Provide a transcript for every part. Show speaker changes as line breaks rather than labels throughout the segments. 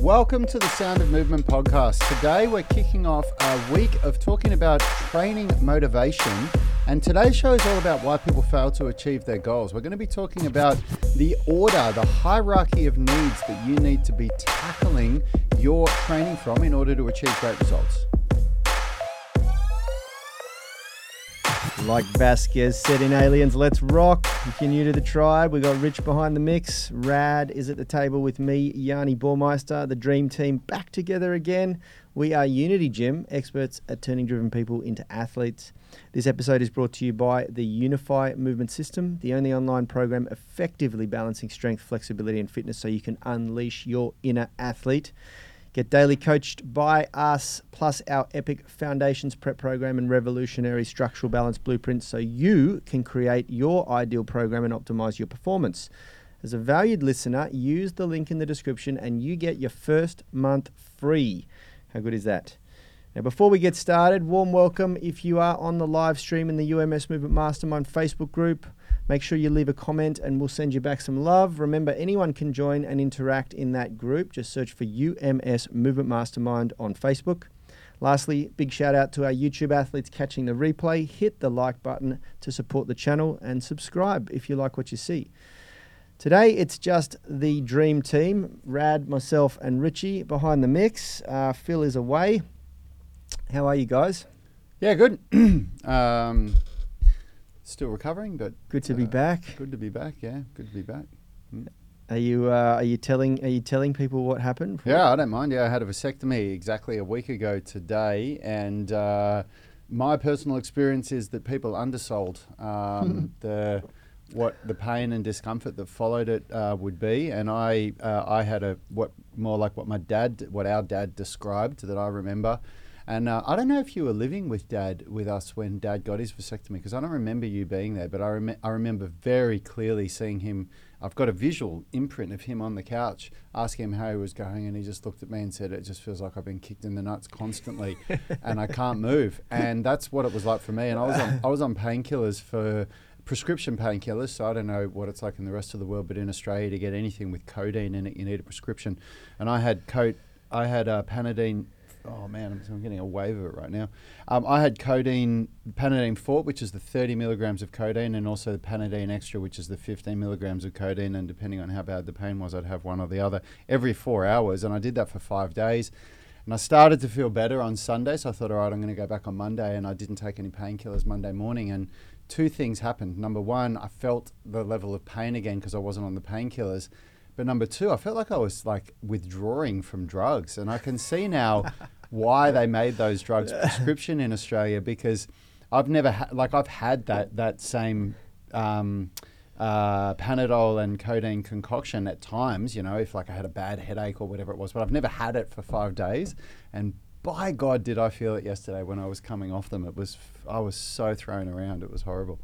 Welcome to the Sound of Movement podcast. Today we're kicking off a week of talking about training motivation. And today's show is all about why people fail to achieve their goals. We're going to be talking about the order, the hierarchy of needs that you need to be tackling your training from in order to achieve great results.
Like Vasquez said in Aliens, let's rock. If you're new to the tribe, we got Rich behind the mix. Rad is at the table with me, Yanni Bormeister, the dream team back together again. We are Unity Gym, experts at turning driven people into athletes. This episode is brought to you by the Unify Movement System, the only online program effectively balancing strength, flexibility, and fitness so you can unleash your inner athlete. Get daily coached by us, plus our epic foundations prep program and revolutionary structural balance blueprint so you can create your ideal program and optimize your performance. As a valued listener, use the link in the description and you get your first month free. How good is that? Now, before we get started, warm welcome if you are on the live stream in the UMS Movement Mastermind Facebook group. Make sure you leave a comment and we'll send you back some love. Remember, anyone can join and interact in that group. Just search for UMS Movement Mastermind on Facebook. Lastly, big shout out to our YouTube athletes catching the replay. Hit the like button to support the channel and subscribe if you like what you see. Today, it's just the dream team Rad, myself, and Richie behind the mix. Uh, Phil is away. How are you guys?
Yeah, good. um, still recovering, but
Good to be
uh,
back.
Good to be back. Yeah, good to be back.
Are you uh, are you telling are you telling people what happened?
Yeah, I don't mind. Yeah, I had a vasectomy exactly a week ago today, and uh, my personal experience is that people undersold um, the what the pain and discomfort that followed it uh, would be, and I uh, I had a what more like what my dad what our dad described that I remember. And uh, I don't know if you were living with dad with us when dad got his vasectomy because I don't remember you being there, but I, rem- I remember very clearly seeing him. I've got a visual imprint of him on the couch asking him how he was going, and he just looked at me and said, It just feels like I've been kicked in the nuts constantly and I can't move. And that's what it was like for me. And I was on, I was on painkillers for prescription painkillers, so I don't know what it's like in the rest of the world, but in Australia, to get anything with codeine in it, you need a prescription. And I had coat, I had uh, Panadeine oh man, I'm, getting a wave of it right now. Um, I had codeine, Panadeine Forte, which is the 30 milligrams of codeine, and also the Panadeine Extra, which is the 15 milligrams of codeine. And depending on how bad the pain was, I'd have one or the other every four hours. And I did that for five days. And I started to feel better on Sunday, so I thought, all right, I'm going to go back on Monday. And I didn't take any painkillers Monday morning. And two things happened. Number one, I felt the level of pain again because I wasn't on the painkillers. But number two, I felt like I was like withdrawing from drugs, and I can see now why they made those drugs prescription in Australia because I've never had like I've had that that same um, uh, Panadol and codeine concoction at times. You know, if like I had a bad headache or whatever it was, but I've never had it for five days, and by God, did I feel it yesterday when I was coming off them? It was I was so thrown around. It was horrible.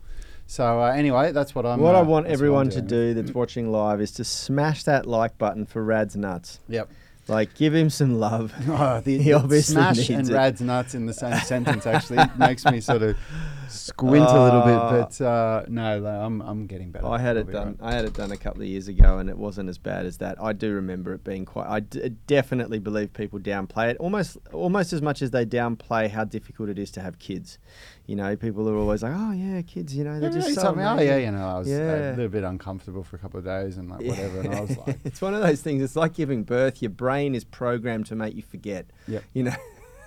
So uh, anyway, that's what I'm.
what
uh,
I want
that's what I'm
everyone to do that's watching live is to smash that like button for Rad's nuts.
Yep.
Like, give him some love.
Oh, the,
He obviously
smash
needs
and
it.
rad's nuts in the same sentence actually makes me sort of squint a little bit.
Uh,
But uh, no, like, I'm I'm getting better.
I had
I'll
it done.
right.
I had it done a couple of years ago, and it wasn't as bad as that. I do remember it being quite. I d- definitely believe people downplay it almost, almost as much as they downplay how difficult it is to have kids. You know, people are always like, "Oh yeah, kids. You know, they're
Yeah,
just so
me, oh yeah, you know, I was uh,
Yeah.
a little bit uncomfortable for a couple of days and like whatever, and I was like,
it's one of those things. It's like giving birth. Your brain is programmed to make you forget.
Yep.
You know.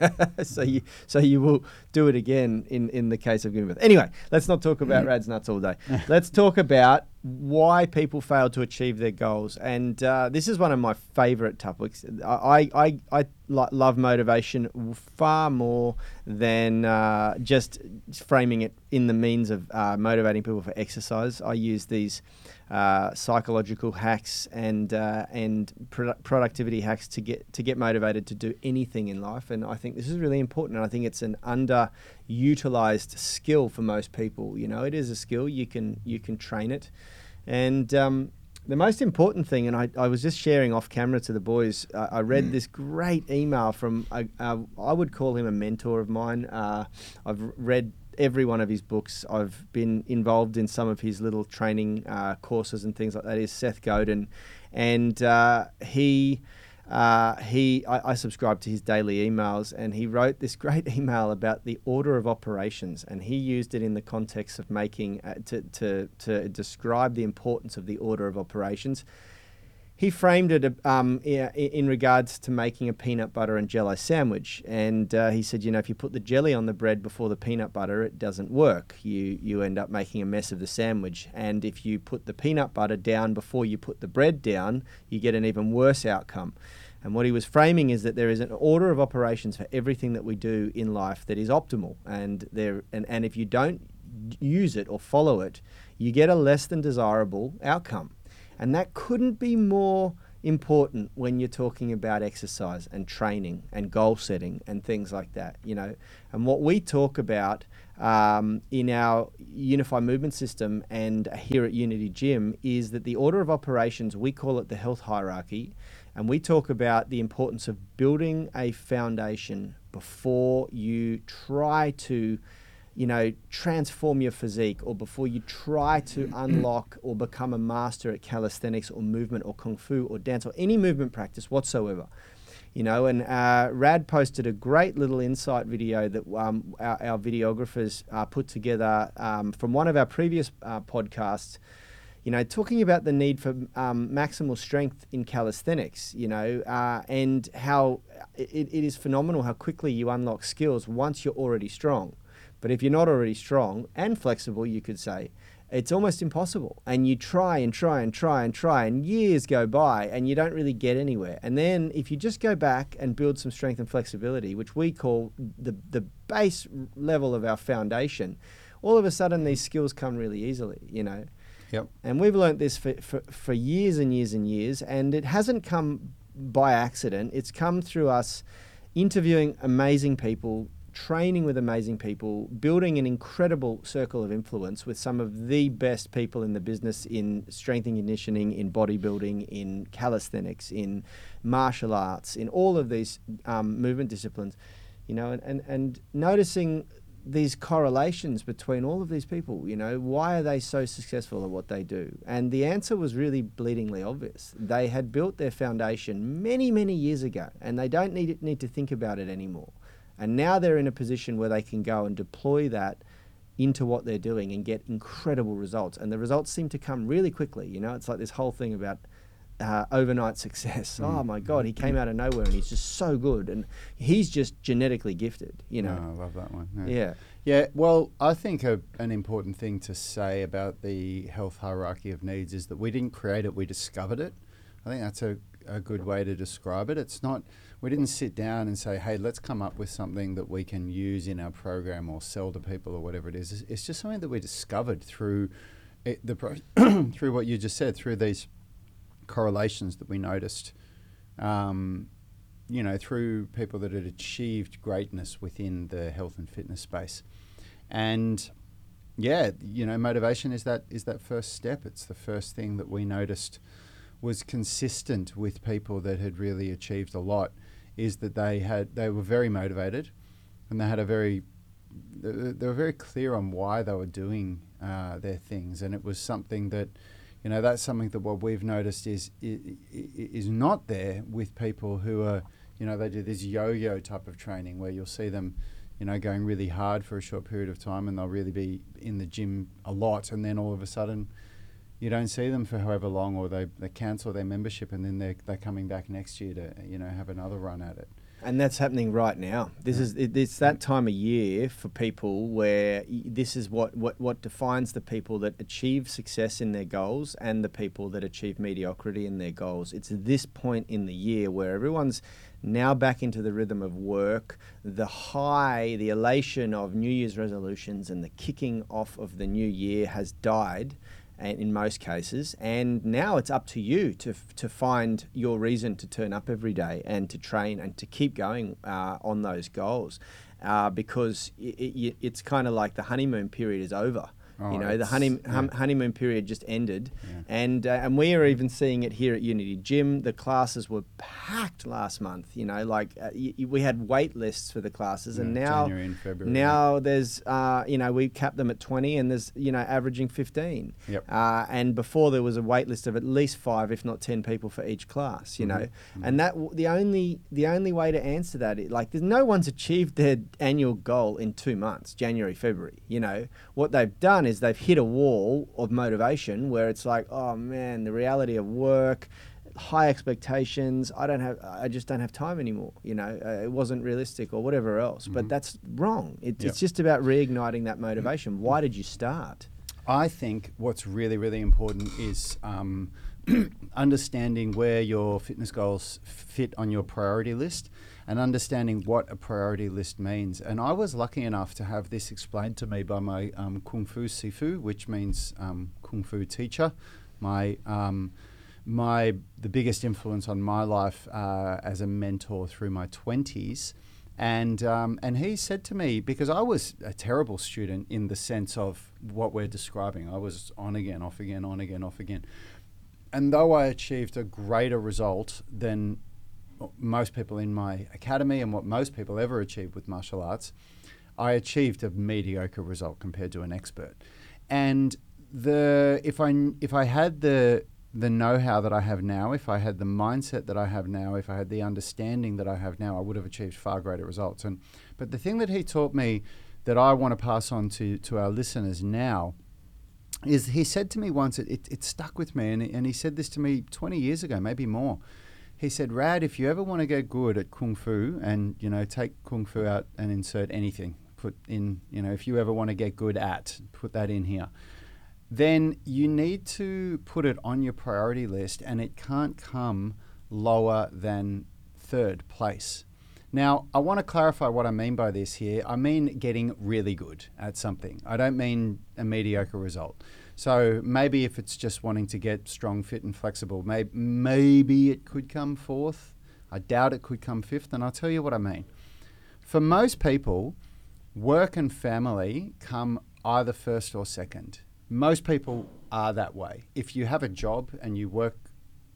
so you so you will do it again in in the case of giving birth. Anyway, let's not talk about mm. Rad's nuts all day. let's talk about why people fail to achieve their goals. And uh, this is one of my favorite topics. I I I, love motivation far more than uh, just framing it in the means of uh, motivating people for exercise. I use these uh, psychological hacks and uh, and pro- productivity hacks to get to get motivated to do anything in life. And I think this is really important. And I think it's an underutilized skill for most people. You know, it is a skill you can you can train it, and um, the most important thing, and I, I was just sharing off camera to the boys, uh, I read this great email from, a, a, I would call him a mentor of mine. Uh, I've read every one of his books. I've been involved in some of his little training uh, courses and things like that. Is Seth Godin, and uh, he uh, he I, I subscribed to his daily emails, and he wrote this great email about the order of operations, and he used it in the context of making uh, to, to to describe the importance of the order of operations. He framed it um, in regards to making a peanut butter and jello sandwich, and uh, he said, you know, if you put the jelly on the bread before the peanut butter, it doesn't work. You you end up making a mess of the sandwich, and if you put the peanut butter down before you put the bread down, you get an even worse outcome. And what he was framing is that there is an order of operations for everything that we do in life that is optimal. And there and, and if you don't use it or follow it, you get a less than desirable outcome. And that couldn't be more important when you're talking about exercise and training and goal setting and things like that, you know. And what we talk about um, in our Unify movement system and here at Unity Gym is that the order of operations, we call it the health hierarchy, and we talk about the importance of building a foundation before you try to you know transform your physique or before you try to unlock or become a master at calisthenics or movement or kung fu or dance or any movement practice whatsoever. You know and uh, rad posted a great little insight video that um, our, our, videographers uh, put together um, from one of our previous uh, podcasts you know, talking about the need for um, maximal strength in calisthenics, you know, uh, and how it, it is phenomenal how quickly you unlock skills once you're already strong. But if you're not already strong and flexible, you could say, it's almost impossible. And you try and try and try and try, and years go by and you don't really get anywhere. And then if you just go back and build some strength and flexibility, which we call the, the base level of our foundation, all of a sudden these skills come really easily, you know.
Yep.
And we've learnt this for, for, for years and years and years, and it hasn't come by accident. It's come through us interviewing amazing people, training with amazing people, building an incredible circle of influence with some of the best people in the business in strength and conditioning, in bodybuilding, in calisthenics, in martial arts, in all of these um, movement disciplines. You know, and, and, and noticing these correlations between all of these people. You know, why are they so successful at what they do? And the answer was really bleedingly obvious. They had built their foundation many, many years ago, and they don't need need to think about it anymore. And now they're in a position where they can go and deploy that into what they're doing and get incredible results. And the results seem to come really quickly. You know, it's like this whole thing about uh, overnight success. Mm. Oh my God, he came out of nowhere and he's just so good, and he's just genetically gifted. You know,
oh, I love that one.
Yeah. yeah.
yeah well, I think a, an important thing to say about the health hierarchy of needs is that we didn't create it; we discovered it. I think that's a, a good way to describe it. It's not we didn't sit down and say, "Hey, let's come up with something that we can use in our program or sell to people or whatever it is." It's just something that we discovered through it, the pro- through what you just said, through these correlations that we noticed, um, you know, through people that had achieved greatness within the health and fitness space. And yeah, you know, motivation is that is that first step. It's the first thing that we noticed was consistent with people that had really achieved a lot. Is that they had they were very motivated, and they had a very they were very clear on why they were doing uh, their things, and it was something that you know that's something that what we've noticed is is not there with people who are you know they do this yo-yo type of training where you'll see them you know going really hard for a short period of time and they'll really be in the gym a lot and then all of a sudden you don't see them for however long or they, they cancel their membership and then they're, they're coming back next year to you know have another run at it
and that's happening right now. This is it, it's that time of year for people where this is what, what what defines the people that achieve success in their goals and the people that achieve mediocrity in their goals. It's this point in the year where everyone's now back into the rhythm of work, the high, the elation of New Year's resolutions and the kicking off of the new year has died in most cases. And now it's up to you to, to find your reason to turn up every day and to train and to keep going uh, on those goals uh, because it, it, it's kind of like the honeymoon period is over.
Oh,
you know, the honey,
yeah.
hum, honeymoon period just ended,
Yeah.
and uh, and we are even seeing it here at Unity Gym. The classes were packed last month. You know, like uh, y- y- we had wait lists for the classes, and now
and February,
now there's uh, you know we capped them at twenty, and there's you know averaging fifteen.
Yep.
Uh, and before there was a wait list of at least five, if not ten people for each class. You know, and that w- the only the only way to answer that is like there's no one's achieved their annual goal in two months, January, February. You know what they've done is they've hit a wall of motivation where it's like, oh man, the reality of work. High expectations. I don't have. I just don't have time anymore. You know, uh, it wasn't realistic or whatever else. But that's wrong. It,
Yep.
It's just about reigniting that motivation. Why did you start?
I think what's really, really important is um, understanding where your fitness goals fit on your priority list and understanding what a priority list means. And I was lucky enough to have this explained to me by my um, Kung Fu Sifu, which means um, Kung Fu teacher. My um, my the biggest influence on my life uh, as a mentor through my twenties, and um, and he said to me because I was a terrible student in the sense of what we're describing. I was on again, off again, on again, off again, and though I achieved a greater result than most people in my academy and what most people ever achieve with martial arts, I achieved a mediocre result compared to an expert. And the if I if I had the the know-how that I have now, if I had the mindset that I have now, if I had the understanding that I have now, I would have achieved far greater results. And but the thing that he taught me that I want to pass on to to our listeners now is he said to me once, it, it, it stuck with me, and, and he said this to me 20 years ago, maybe more. He said, Rad, if you ever want to get good at Kung Fu and, you know, take Kung Fu out and insert anything, put in, you know, if you ever want to get good at, put that in here, then you need to put it on your priority list and it can't come lower than third place. Now, I want to clarify what I mean by this here. I mean getting really good at something. I don't mean a mediocre result. So maybe if it's just wanting to get strong, fit, and flexible, maybe, maybe it could come fourth. I doubt it could come fifth, and I'll tell you what I mean. For most people, work and family come either first or second. Most people are that way. If you have a job and you work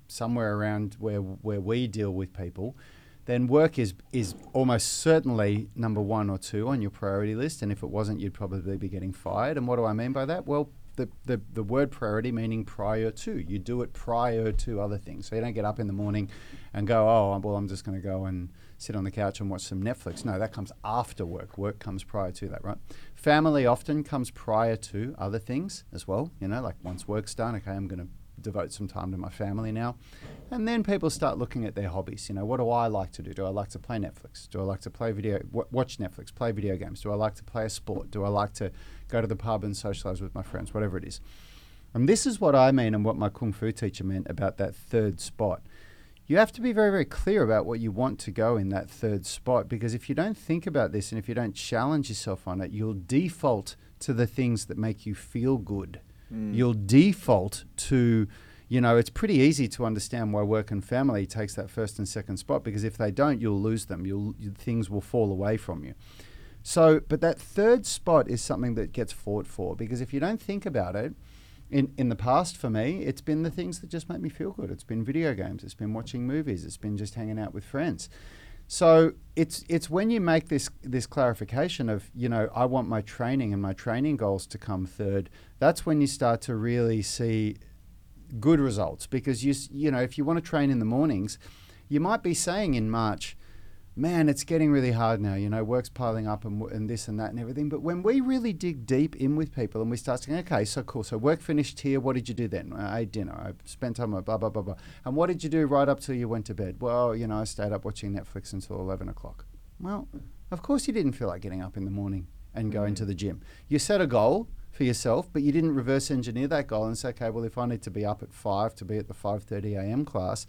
somewhere around where where we deal with people, then work is is almost certainly number one or two on your priority list. And if it wasn't, you'd probably be getting fired. And what do I mean by that? Well, the, the, the word priority meaning prior to. You do it prior to other things. So you don't get up in the morning and go, oh, well, I'm just going to go and sit on the couch and watch some Netflix. No, that comes after work. Work comes prior to that, right? Family often comes prior to other things as well. You know, like once work's done, okay, I'm going to devote some time to my family now. And then people start looking at their hobbies. You know, what do I like to do? Do I like to play Netflix? Do I like to play video, w- watch Netflix, play video games? Do I like to play a sport? Do I like to go to the pub and socialize with my friends? Whatever it is. And this is what I mean and what my Kung Fu teacher meant about that third spot. You have to be very, very clear about what you want to go in that third spot because if you don't think about this and if you don't challenge yourself on it, you'll default to the things that make you feel good. Mm. You'll default to, you know, it's pretty easy to understand why work and family takes that first and second spot because if they don't, you'll lose them. You'll things will fall away from you. So, but that third spot is something that gets fought for because if you don't think about it, in, in the past for me, it's been the things that just make me feel good. It's been video games, it's been watching movies, it's been just hanging out with friends. So it's it's when you make this this clarification of you know I want my training and my training goals to come third. That's when you start to really see good results because you you know if you want to train in the mornings, you might be saying in March, man, it's getting really hard now. You know, work's piling up and, and this and that and everything. But when we really dig deep in with people and we start saying, okay, so cool. So work finished here. What did you do then? I ate dinner. I spent time with blah, blah, blah, blah. And what did you do right up till you went to bed? Well, you know, I stayed up watching Netflix until 11 o'clock. Well, of course you didn't feel like getting up in the morning and going mm. to the gym. You set a goal for yourself, but you didn't reverse engineer that goal and say, okay, well, if I need to be up at 5 to be at the 5.30 a.m. class,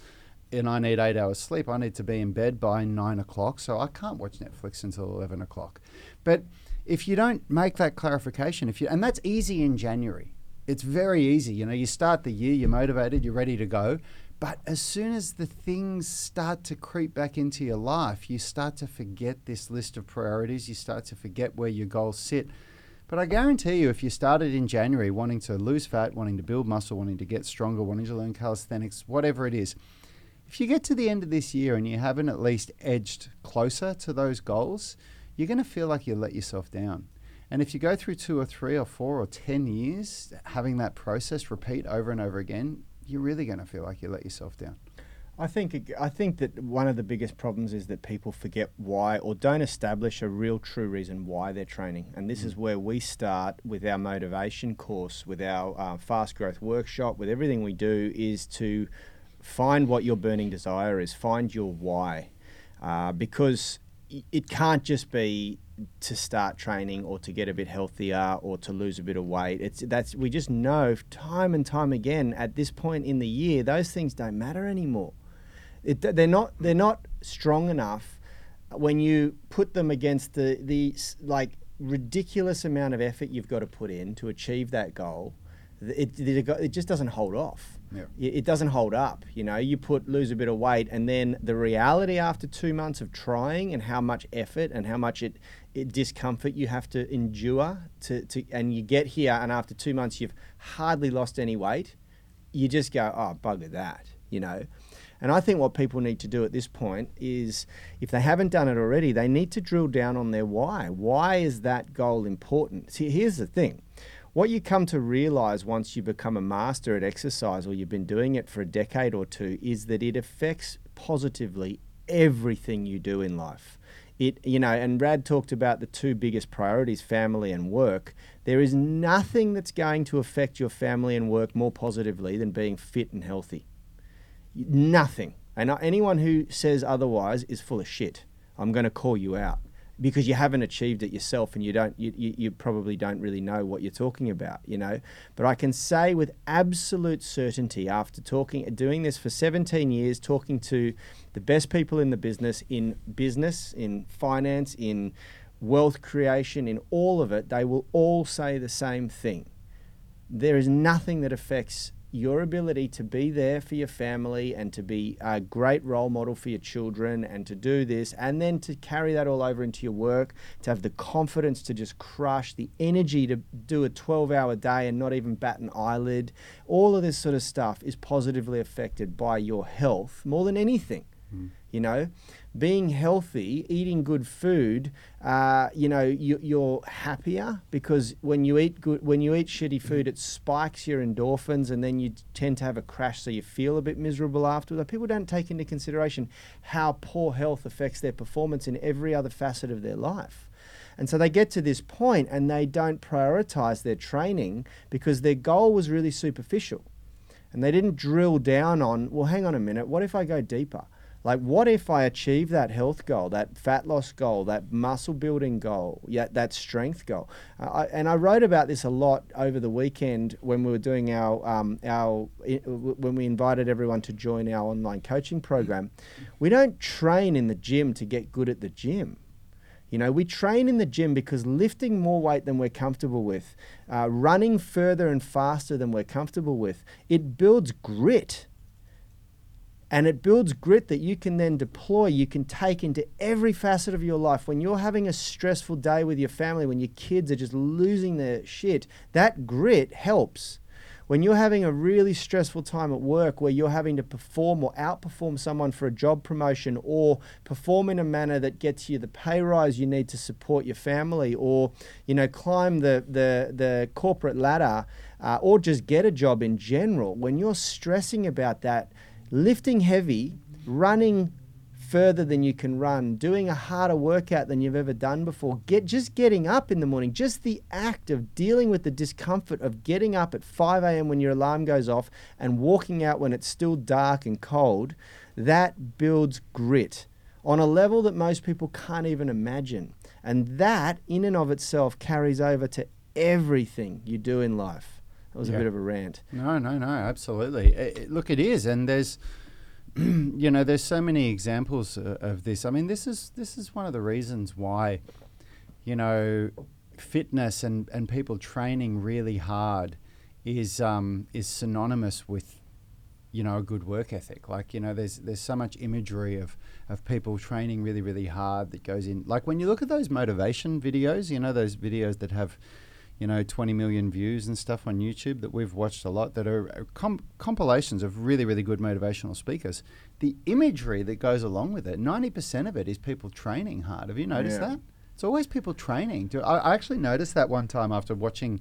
and I need eight hours sleep. I need to be in bed by nine o'clock, so I can't watch Netflix until eleven o'clock. But if you don't make that clarification, if you and that's easy in January, it's very easy. You know, you start the year, you're motivated, you're ready to go. But as soon as the things start to creep back into your life, you start to forget this list of priorities. You start to forget where your goals sit. But I guarantee you, if you started in January wanting to lose fat, wanting to build muscle, wanting to get stronger, wanting to learn calisthenics, whatever it is, if you get to the end of this year and you haven't at least edged closer to those goals, you're going to feel like you let yourself down. And if you go through two or three or four or 10 years having that process repeat over and over again, you're really going to feel like you let yourself down.
I think I think that one of the biggest problems is that people forget why or don't establish a real true reason why they're training, and this mm. is where we start with our motivation course, with our uh, fast growth workshop, with everything we do is to find what your burning desire is, find your why, uh, because it can't just be to start training or to get a bit healthier or to lose a bit of weight. It's that's we just know time and time again at this point in the year those things don't matter anymore. It, they're not they're not strong enough when you put them against the the like ridiculous amount of effort you've got to put in to achieve that goal. It, it, it just doesn't hold off. Yeah. It doesn't hold up. You know, you put lose a bit of weight, and then the reality after two months of trying and how much effort and how much it, it discomfort you have to endure to, to and you get here, and after two months you've hardly lost any weight. You just go, oh bugger that, you know. And I think what people need to do at this point is, if they haven't done it already, they need to drill down on their why. Why is that goal important? See, here's the thing. What you come to realize once you become a master at exercise or you've been doing it for a decade or two is that it affects positively everything you do in life. It, you know, and Rad talked about the two biggest priorities, family and work. There is nothing that's going to affect your family and work more positively than being fit and healthy. Nothing. And anyone who says otherwise is full of shit. I'm going to call you out because you haven't achieved it yourself and you don't you, you, you, probably don't really know what you're talking about you know? But i can say with absolute certainty after talking doing this for 17 years talking to the best people in the business in business in finance in wealth creation in all of it they will all say the same thing. There is nothing that affects your ability to be there for your family and to be a great role model for your children and to do this and then to carry that all over into your work, to have the confidence to just crush, the energy to do a 12 hour day and not even bat an eyelid, all of this sort of stuff is positively affected by your health more than anything. Mm. You know, being healthy, eating good food, uh, you know, you, are happier because when you eat good, when you eat shitty food, it spikes your endorphins, and then you tend to have a crash, so you feel a bit miserable afterwards. People don't take into consideration how poor health affects their performance in every other facet of their life. And so they get to this point and they don't prioritize their training because their goal was really superficial. And they didn't drill down on, well, hang on a minute, what if I go deeper? Like, what if I achieve that health goal, that fat loss goal, that muscle building goal, yeah, that strength goal? Uh, I, and I wrote about this a lot over the weekend when we were doing our um, our when we invited everyone to join our online coaching program. We don't train in the gym to get good at the gym. You know, we train in the gym because lifting more weight than we're comfortable with, uh, running further and faster than we're comfortable with, it builds grit and it builds grit that you can then deploy, you can take into every facet of your life. When you're having a stressful day with your family, when your kids are just losing their shit, that grit helps. When you're having a really stressful time at work where you're having to perform or outperform someone for a job promotion or perform in a manner that gets you the pay rise you need to support your family or you know climb the the, the corporate ladder uh, or just get a job in general, when you're stressing about that, lifting heavy, running further than you can run, doing a harder workout than you've ever done before, get just getting up in the morning, just the act of dealing with the discomfort of getting up at 5 a.m. when your alarm goes off and walking out when it's still dark and cold, that builds grit on a level that most people can't even imagine. And that, in and of itself, carries over to everything you do in life. That was yeah. a bit of a rant.
No, no, no, absolutely. It, it, look, it is, and there's, you know, there's so many examples uh, of this. I mean, this is this is one of the reasons why, you know, fitness and and people training really hard is um, is synonymous with you know a good work ethic like you know there's there's so much imagery of of people training really really hard that goes in like when you look at those motivation videos you know those videos that have you know, 20 million views and stuff on YouTube that we've watched a lot that are uh, com- compilations of really, really good motivational speakers. The imagery that goes along with it, 90% of it is people training hard. Have you noticed
Yeah.
that? It's always people training. Do- I, actually noticed that one time after watching,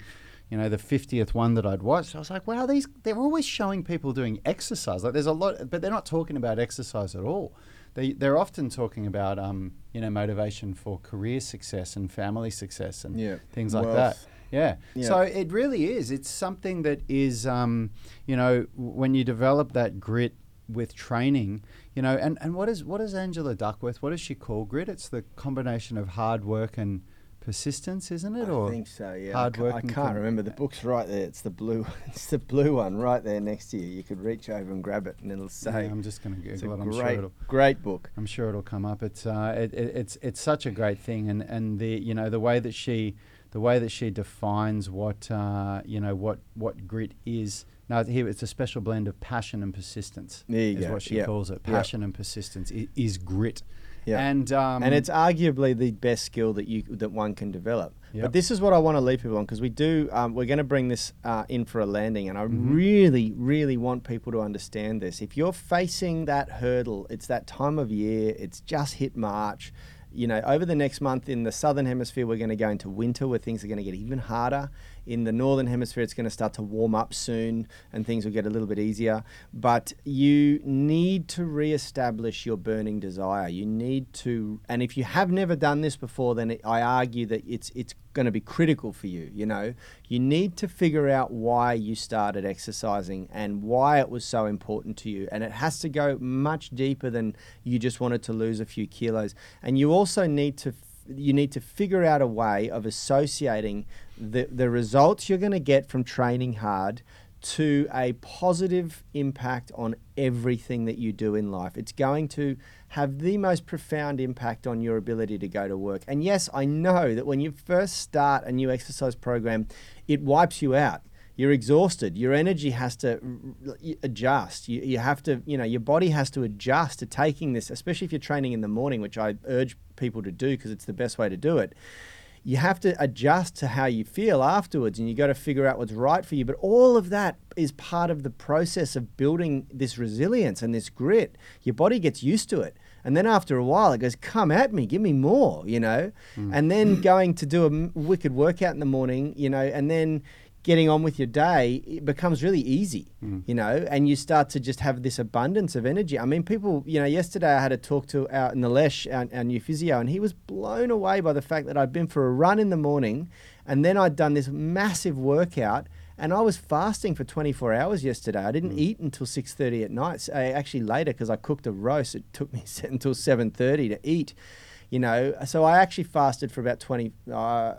you know, the 50th one that I'd watched. I was like, wow, these, they're always showing people doing exercise. Like there's a lot, but they're not talking about exercise at all. They, they're often talking about, um, you know, motivation for career success and family success and
Yeah.
things like that. Yeah.
Yeah.
So it really is. It's something that is, um, you know, when you develop that grit with training, you know, and, and what is what is Angela Duckworth? What does she call grit? It's the combination of hard work and persistence, isn't it?
I think so. Yeah,
hard
I, ca- I can't
com-
remember. The book's right there. It's the blue. It's the blue one right there next to you. You could reach over and grab it, and it'll
Yeah,
say.
I'm just going to Google it. I'm sure it'll.
great book.
I'm sure it'll come up. It's uh, it, it, it's it's such a great thing, and, and the you know the way that she the way that she defines what uh, you know what what grit is. Now here it's a special blend of passion and persistence.
There you
is
go.
what she
Yep.
calls it.
Yep.
Passion and persistence is, is grit.
Yeah.
And um,
and it's arguably the best skill that you that one can develop.
Yep.
But this is what I want to leave people on because we do. Um, we're going to bring this uh, in for a landing, and I
Mm-hmm.
really, really want people to understand this. If you're facing that hurdle, it's that time of year. It's just hit March. You know, over the next month in the southern hemisphere, we're going to go into winter where things are going to get even harder. In the northern hemisphere, it's going to start to warm up soon and things will get a little bit easier. But you need to re-establish your burning desire. You need to, and if you have never done this before, then it, I argue that it's it's going to be critical for you. You know, you need to figure out why you started exercising and why it was so important to you. And it has to go much deeper than you just wanted to lose a few kilos. And you also need to you need to figure out a way of associating the, the results you're going to get from training hard to a positive impact on everything that you do in life. It's going to have the most profound impact on your ability to go to work. And yes, I know that when you first start a new exercise program, it wipes you out. You're exhausted. Your energy has to adjust. You, you have to, you know, your body has to adjust to taking this, especially if you're training in the morning, which I urge people to do because it's the best way to do it you have to adjust to how you feel afterwards and you got to figure out what's right for you. But all of that is part of the process of building this resilience and this grit. Your body gets used to it. And then after a while it goes come at me give me more you know? Mm. And then going to do a wicked workout in the morning you know? And then getting on with your day it becomes really easy you know and you start to just have this abundance of energy i mean people you know yesterday i had a talk to our Nilesh, our, our new physio and he was blown away by the fact that i'd been for a run in the morning and then i'd done this massive workout and I was fasting for 24 hours yesterday. I didn't eat until 6:30 at night. So, uh, actually, later because I cooked a roast, it took me until 7:30 to eat. You know, so I actually fasted for about 20. Uh,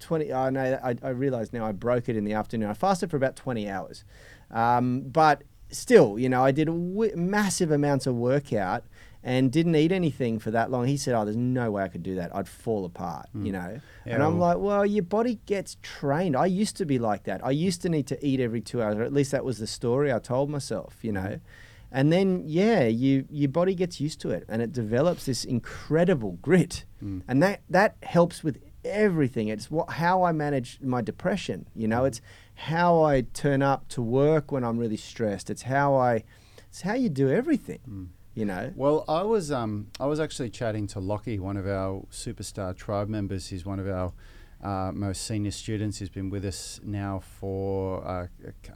20 uh, I know I, I realize now I broke it in the afternoon. I fasted for about 20 hours. Um, but still, you know, I did a w- massive amounts of workout and didn't eat anything for that long. He said, "Oh, there's no way I could do that. I'd fall apart." Hmm. You know,
Yeah,
and I'm
well-
like, "Well, your body gets trained. I used to be like that. I used to need to eat every two hours, or at least that was the story I told myself." You know. Hmm. And then, yeah, you your body gets used to it, and it develops this incredible grit, hmm. and that that helps with everything. It's what how I manage my depression. You know, it's how I turn up to work when I'm really stressed. It's how I, it's how you do everything. You know.
Well, I was um, I was actually chatting to Lockie, one of our superstar tribe members. He's one of our uh, most senior students. He's been with us now for uh,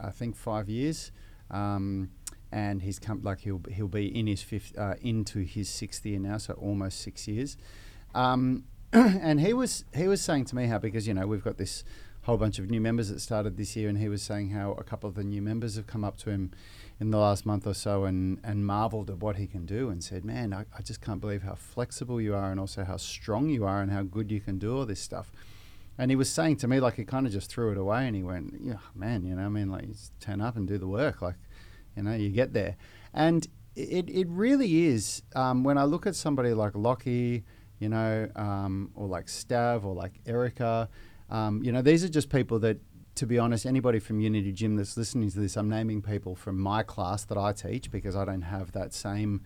I think five years, um, and he's come like he'll he'll be in his fifth uh, into his sixth year now, so almost six years. Um, and he was he was saying to me how because you know we've got this whole bunch of new members that started this year, and he was saying how a couple of the new members have come up to him in the last month or so and, and marveled at what he can do and said, Man, I, I just can't believe how flexible you are and also how strong you are and how good you can do all this stuff. And he was saying to me, like, he kind of just threw it away and he went, Yeah, man, you know, I mean, like, turn up and do the work. Like, you know, you get there. And it, it really is, um, when I look at somebody like Lockie, you know, um, or like Stav or like Erica, um, you know, these are just people that, to be honest, anybody from Unity Gym that's listening to this, I'm naming people from my class that I teach because I don't have that same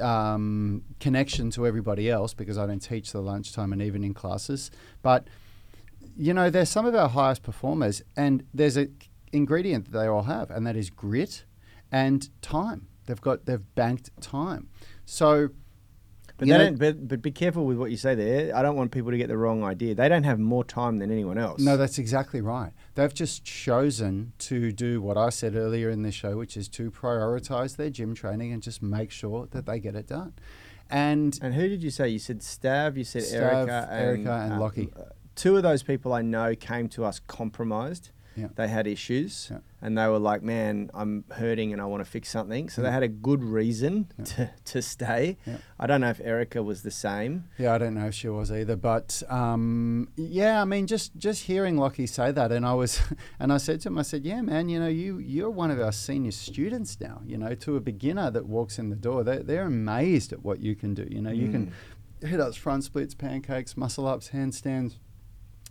um, connection to everybody else because I don't teach the lunchtime and evening classes. But you know, they're some of our highest performers, and there's a ingredient that they all have, and that is grit and time. They've got they've banked time. So,
But
know-.
But, but be careful with what you say there. I don't want people to get the wrong idea. They don't have more time than anyone else.
No, that's exactly right. They've just chosen to do what I said earlier in the show, which is to prioritize their gym training and just make sure that they get it done. And
And who did you say? You said Stav. You said
Stav,
Erica. And,
Erica and
uh,
Lockie.
Two of those people I know came to us compromised.
Yeah.
They had issues,
Yeah.
and they were like, "Man, I'm hurting, and I want to fix something." So they had a good reason to, to stay.
Yeah.
I don't know if Erica was the same.
yeah, I don't know if she was either, but um, yeah, I mean, just just hearing Lockie say that, and I was, and I said to him, I said, yeah, man, you know, you you're one of our senior students now. You know, to a beginner that walks in the door, they they're amazed at what you can do. You know, you can he does front splits, pancakes, muscle ups, handstands.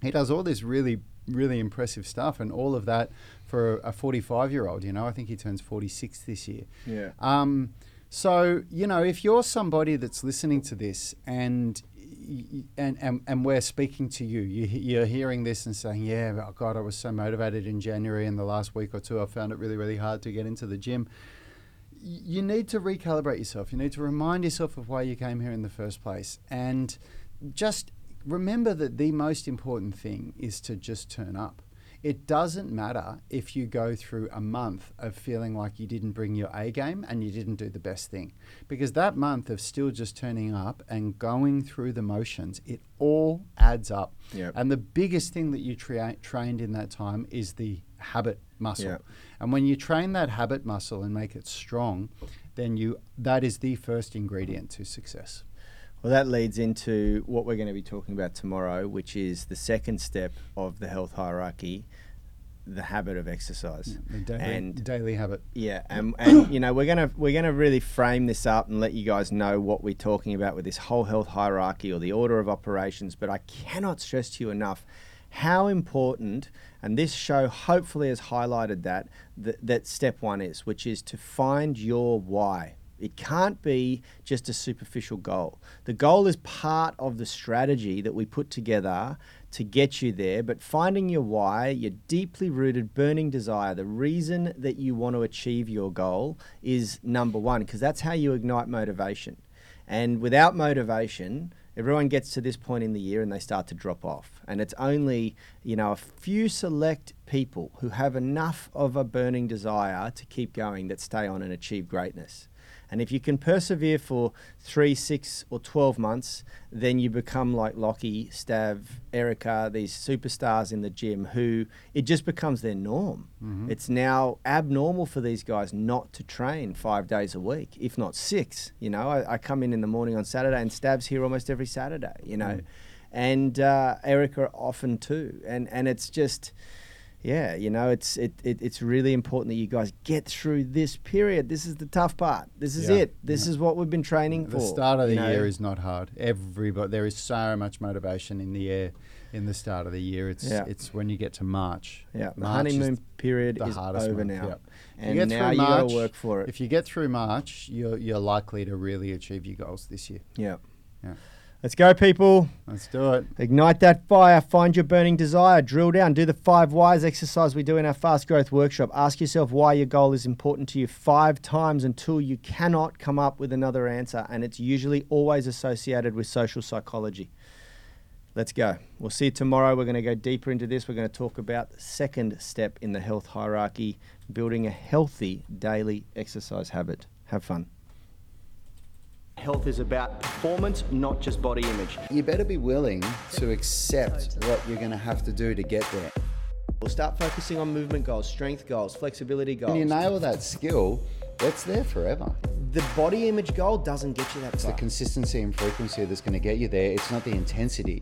He does all this really, really impressive stuff, and all of that for a 45 year old. You know, I think he turns 46 this year.
Yeah.
Um, so you know, if you're somebody that's listening to this and and, and, and we're speaking to you, you. You're hearing this and saying, "Yeah, oh God, I was so motivated in January, and the last week or two, I found it really, really hard to get into the gym." You need to recalibrate yourself. You need to remind yourself of why you came here in the first place, and just remember that the most important thing is to just turn up. It doesn't matter if you go through a month of feeling like you didn't bring your A game and you didn't do the best thing. Because that month of still just turning up and going through the motions, it all adds up.
Yep.
And the biggest thing that you tra- trained in that time is the habit muscle.
Yep.
And when you train that habit muscle and make it strong, then you that is the first ingredient to success.
Well, that leads into what we're going to be talking about tomorrow, which is the second step of the health hierarchy, the habit of exercise.
The daily,
And
daily habit.
Yeah, and, and you know we're gonna we're gonna really frame this up and let you guys know what we're talking about with this whole health hierarchy or the order of operations. But I cannot stress to you enough how important, and this show hopefully has highlighted that that, that step one is, which is to find your why. It can't be just a superficial goal. The goal is part of the strategy that we put together to get you there, but finding your why, your deeply rooted burning desire, the reason that you want to achieve your goal is number one, because that's how you ignite motivation. And without motivation, everyone gets to this point in the year and they start to drop off. And it's only, you know, a few select people who have enough of a burning desire to keep going that stay on and achieve greatness. And if you can persevere for three, six, or 12 months, then you become like Lockie, Stav, Erica, these superstars in the gym who it just becomes their norm. It's now abnormal for these guys not to train five days a week, if not six. You know, I, I come in in the morning on Saturday and Stav's here almost every Saturday, you know, and uh, Erica often too. And, and it's just yeah, you know, it's it, it it's really important that you guys get through this period. This is the tough part. This is
Yeah,
it. This is what we've been training for.
The start of the
know?
year is not hard. Everybody, there is so much motivation in the air in the start of the year. It's
Yeah.
it's when you get to March.
yeah. The
March is
honeymoon period
the
is
hardest
over
month,
now,
yep.
And
get
now you got to work for it.
If you get through March, you're you're likely to really achieve your goals this year.
yeah.
Yeah.
Let's go, people.
Let's do it.
Ignite that fire. Find your burning desire. Drill down. Do the five whys exercise we do in our fast growth workshop. Ask yourself why your goal is important to you five times until you cannot come up with another answer. And it's usually always associated with social psychology. Let's go. We'll see you tomorrow. We're going to go deeper into this. We're going to talk about the second step in the health hierarchy building a healthy daily exercise habit. Have fun. Health is about performance, not just body image.
You better be willing to accept what you're going to have to do to get there.
We'll start focusing on movement goals, strength goals, flexibility goals.
When you nail that skill, that's there forever.
the body image goal doesn't get you that
It's the consistency and frequency that's going to get you there. It's not the intensity.